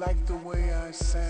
like the way I sound?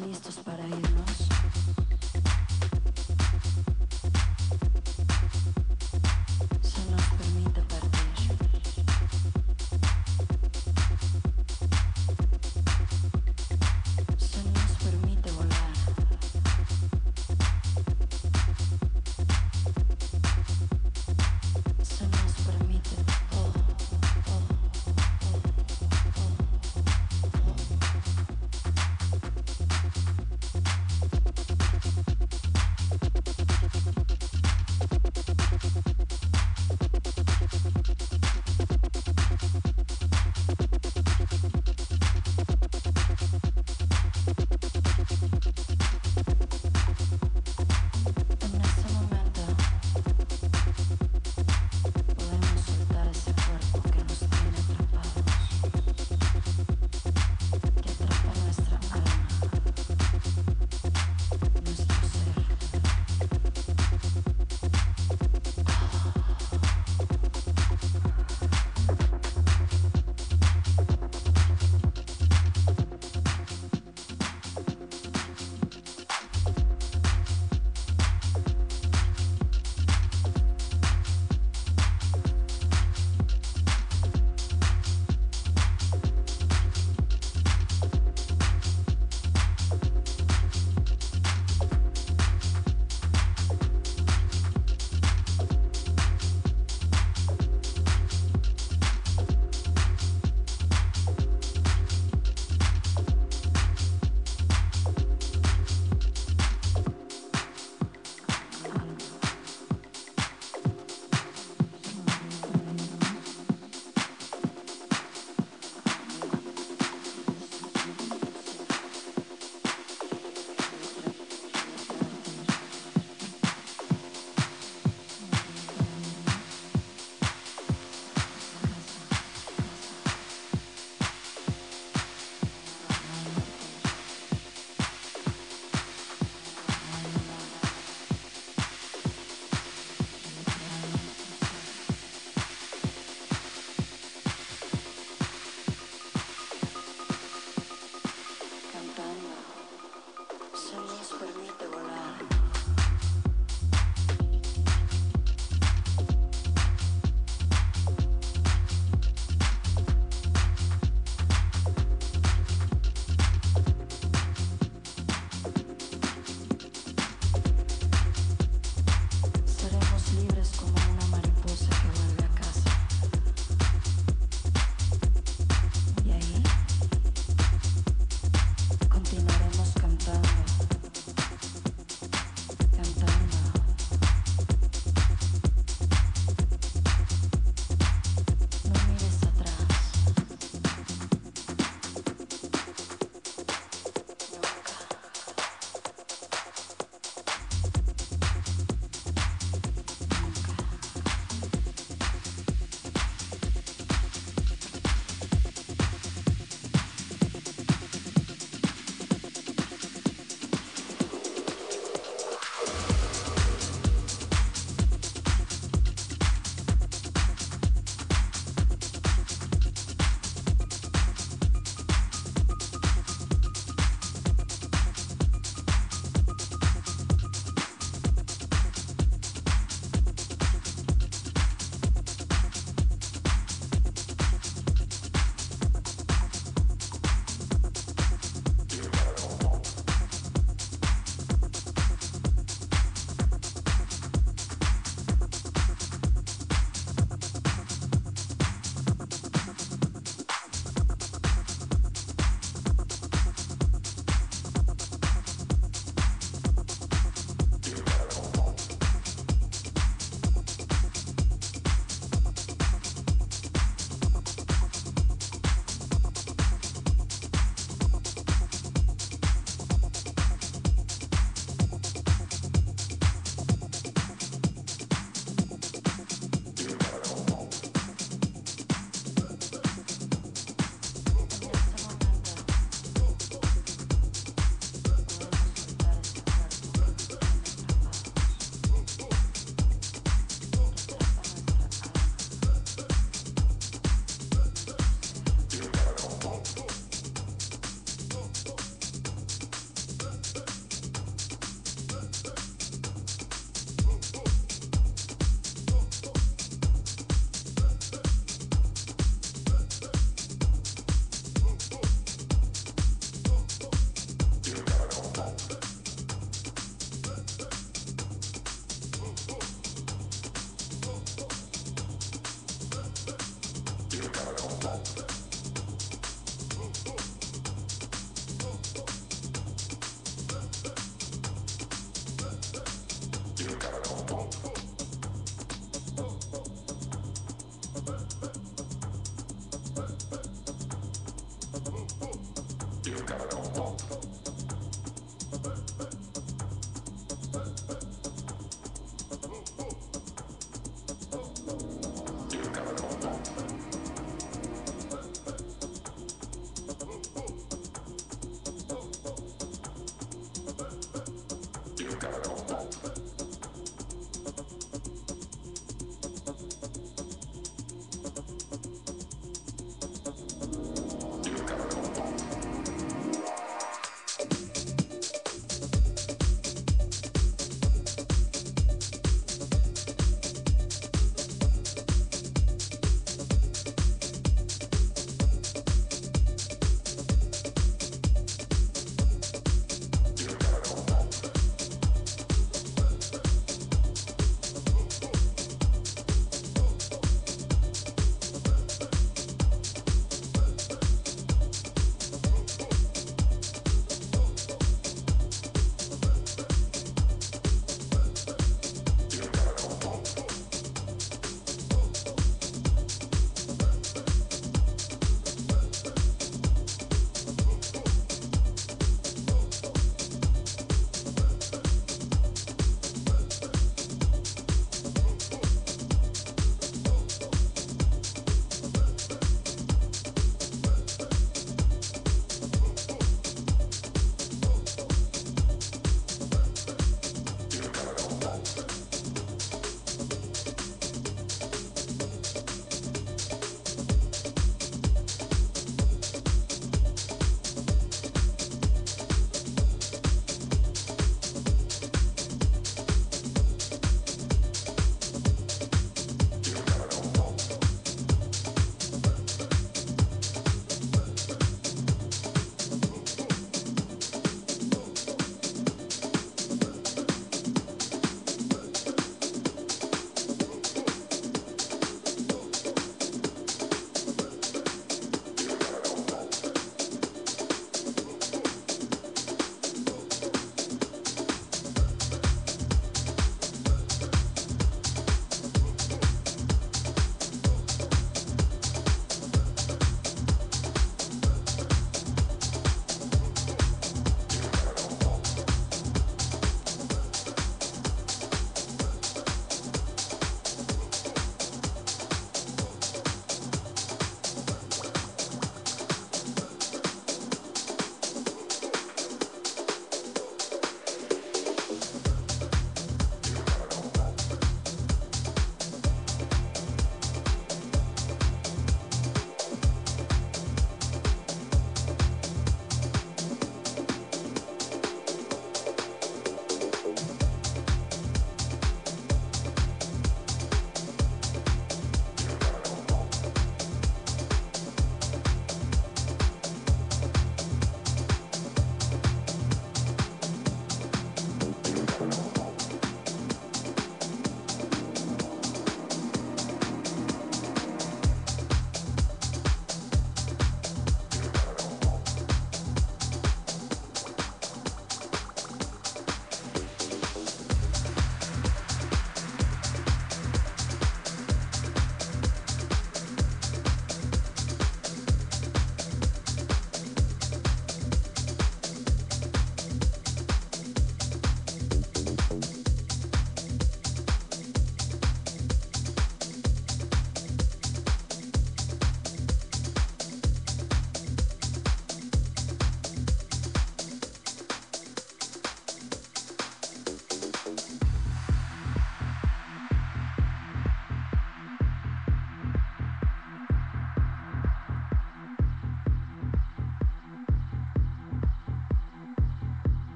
listos para ir.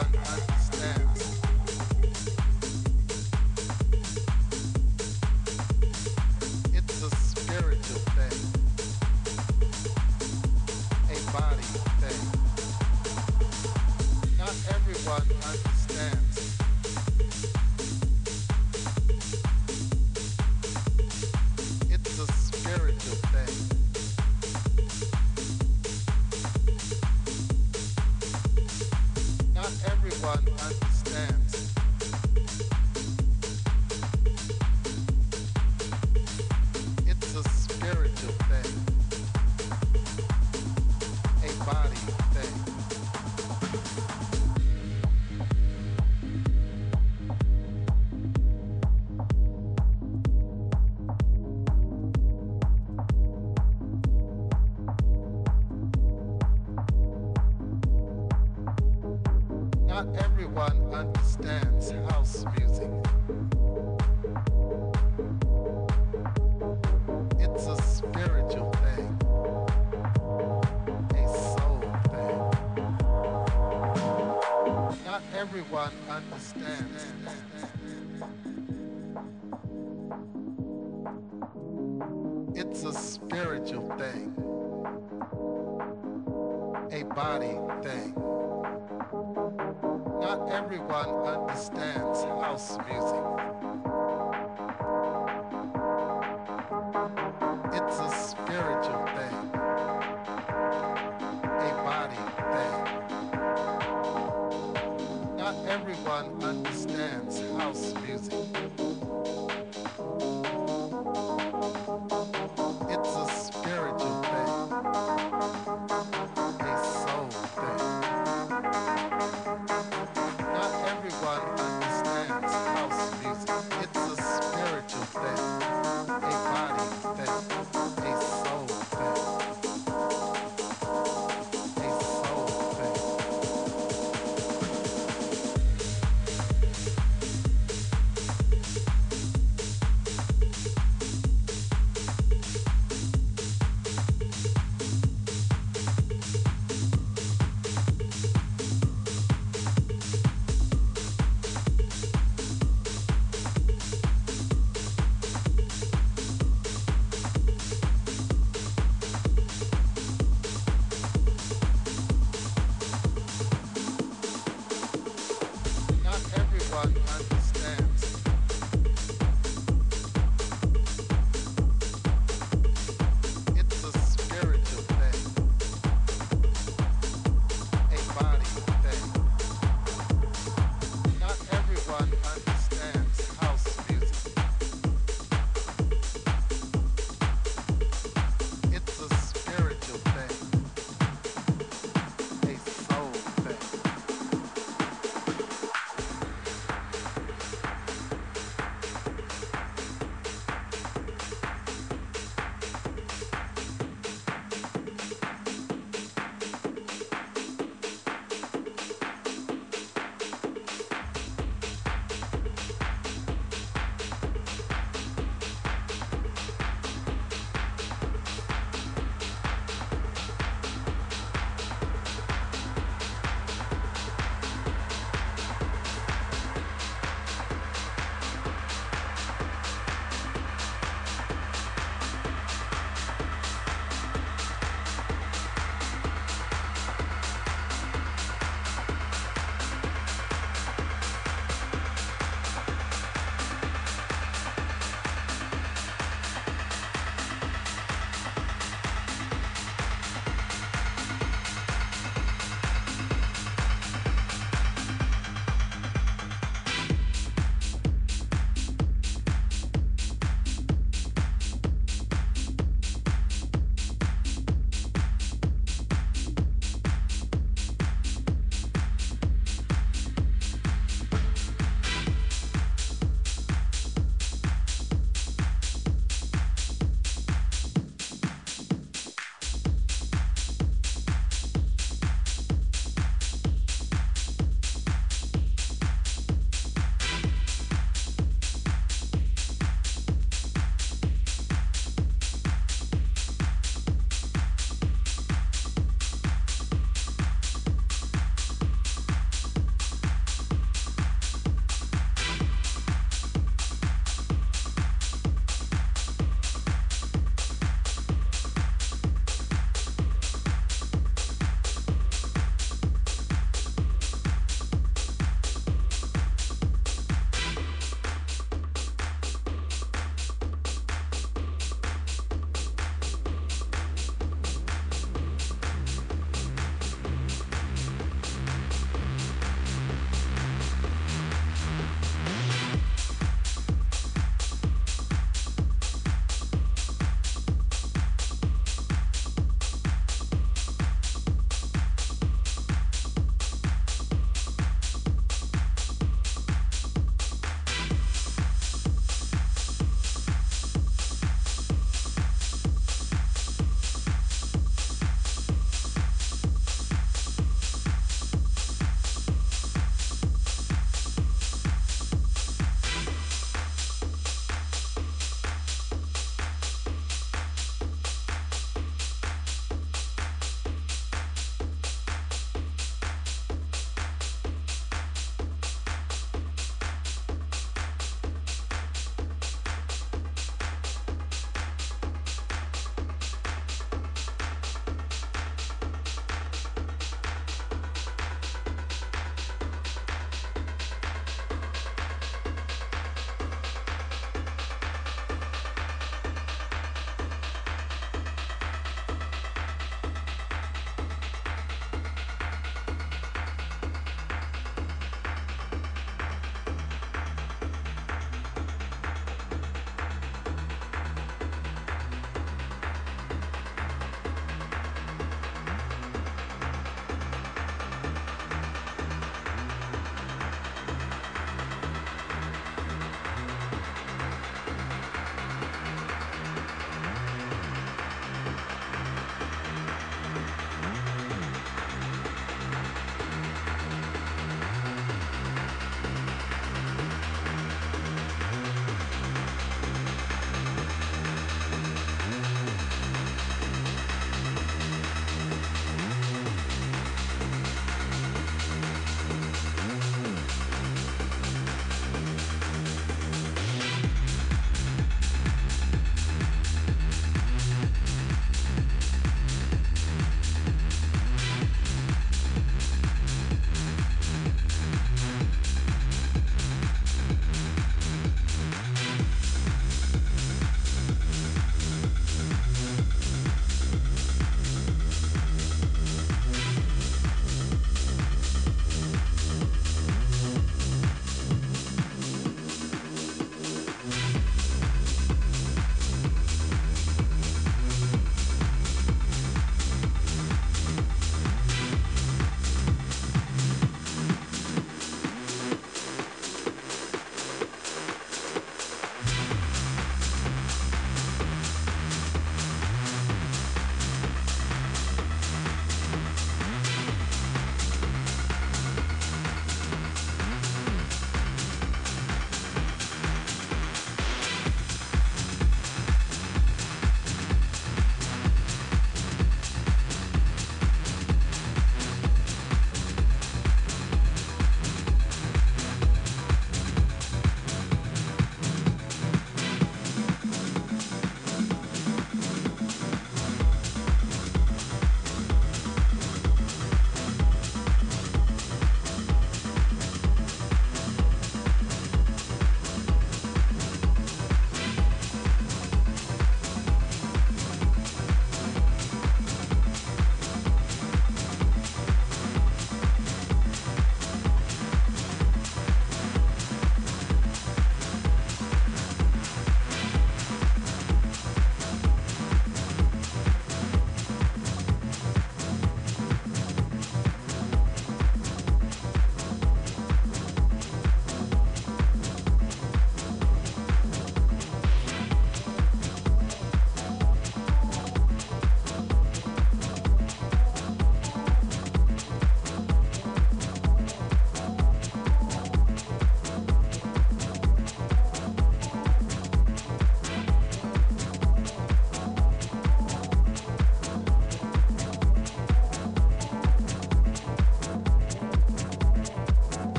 Not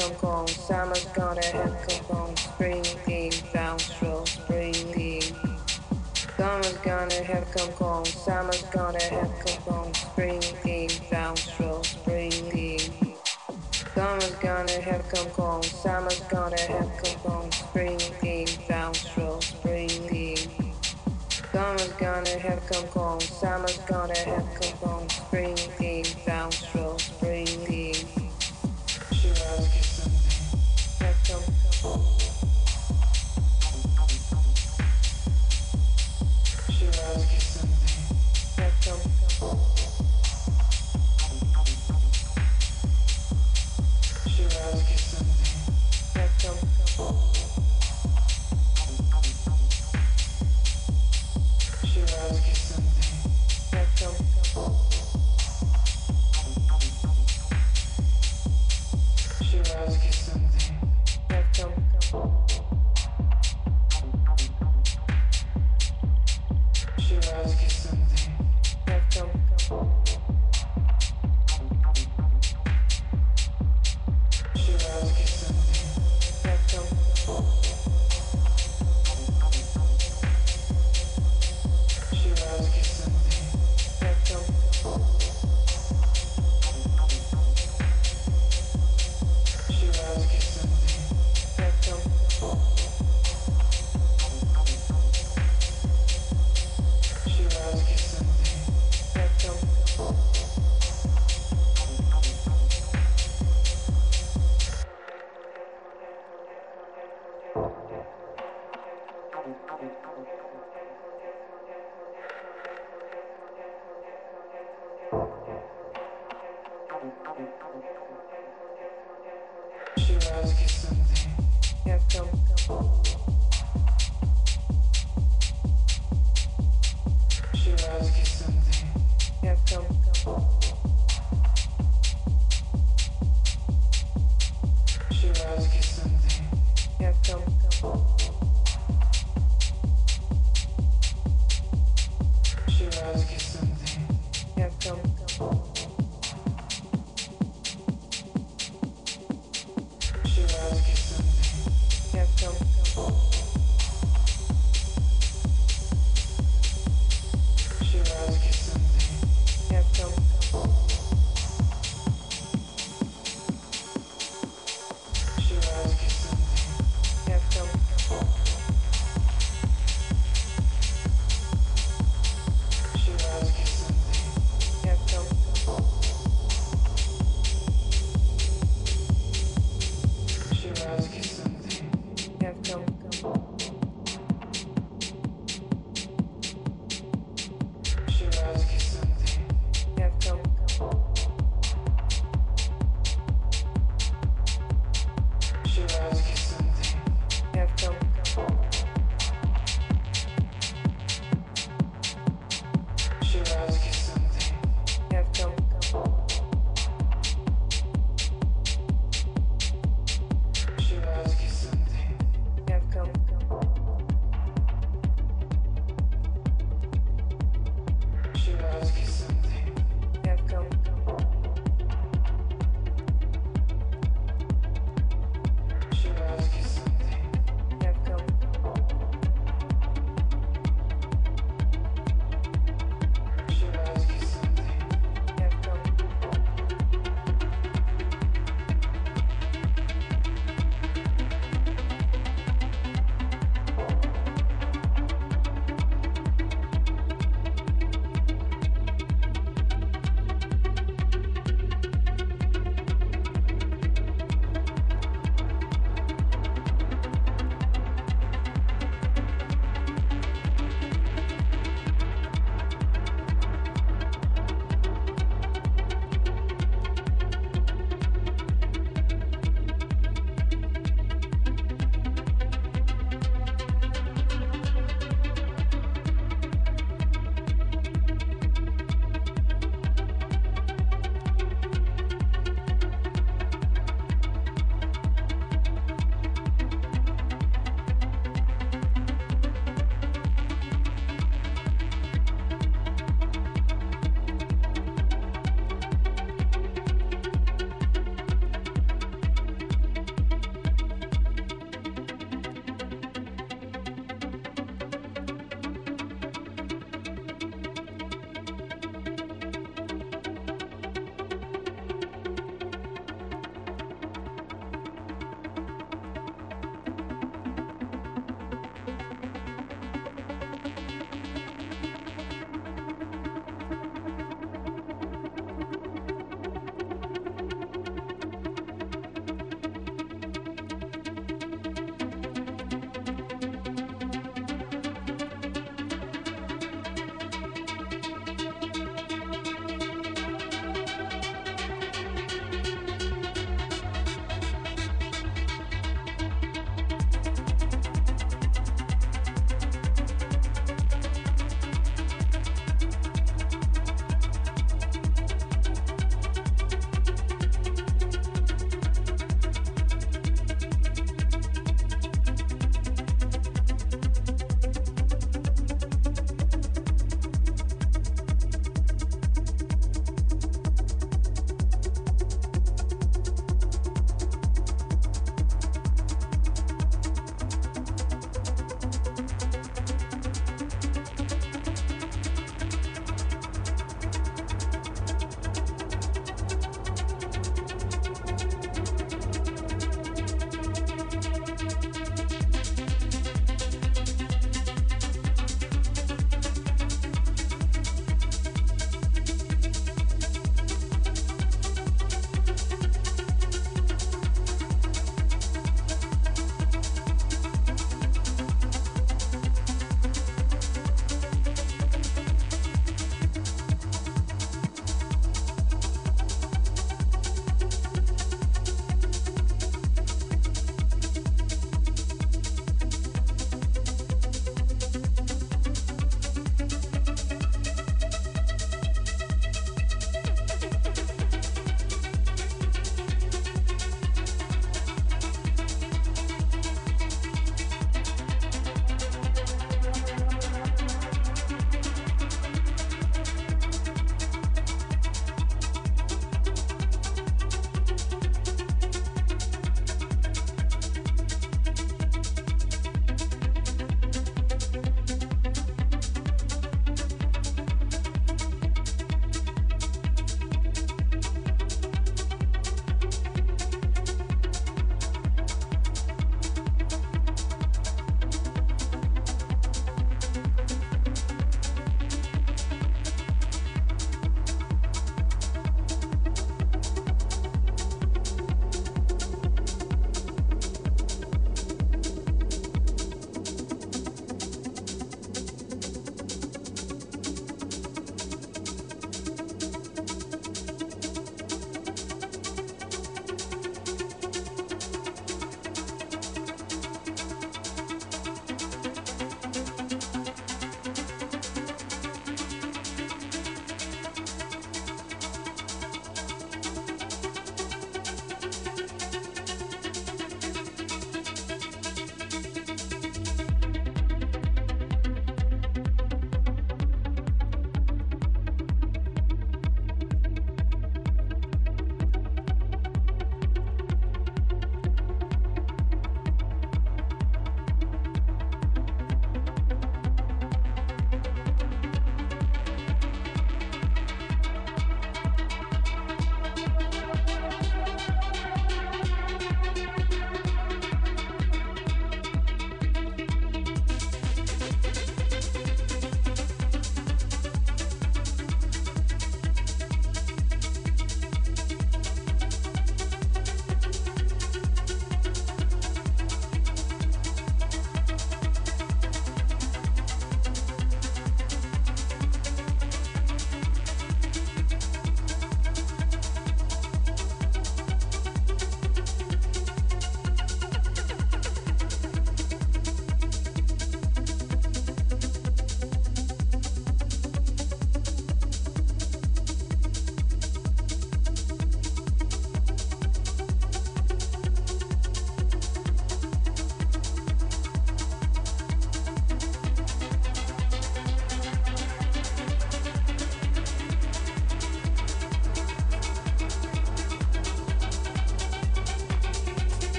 come home, summer's gonna have come home, spring came, down, spring came. Summer's gonna have come home.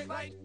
Niggas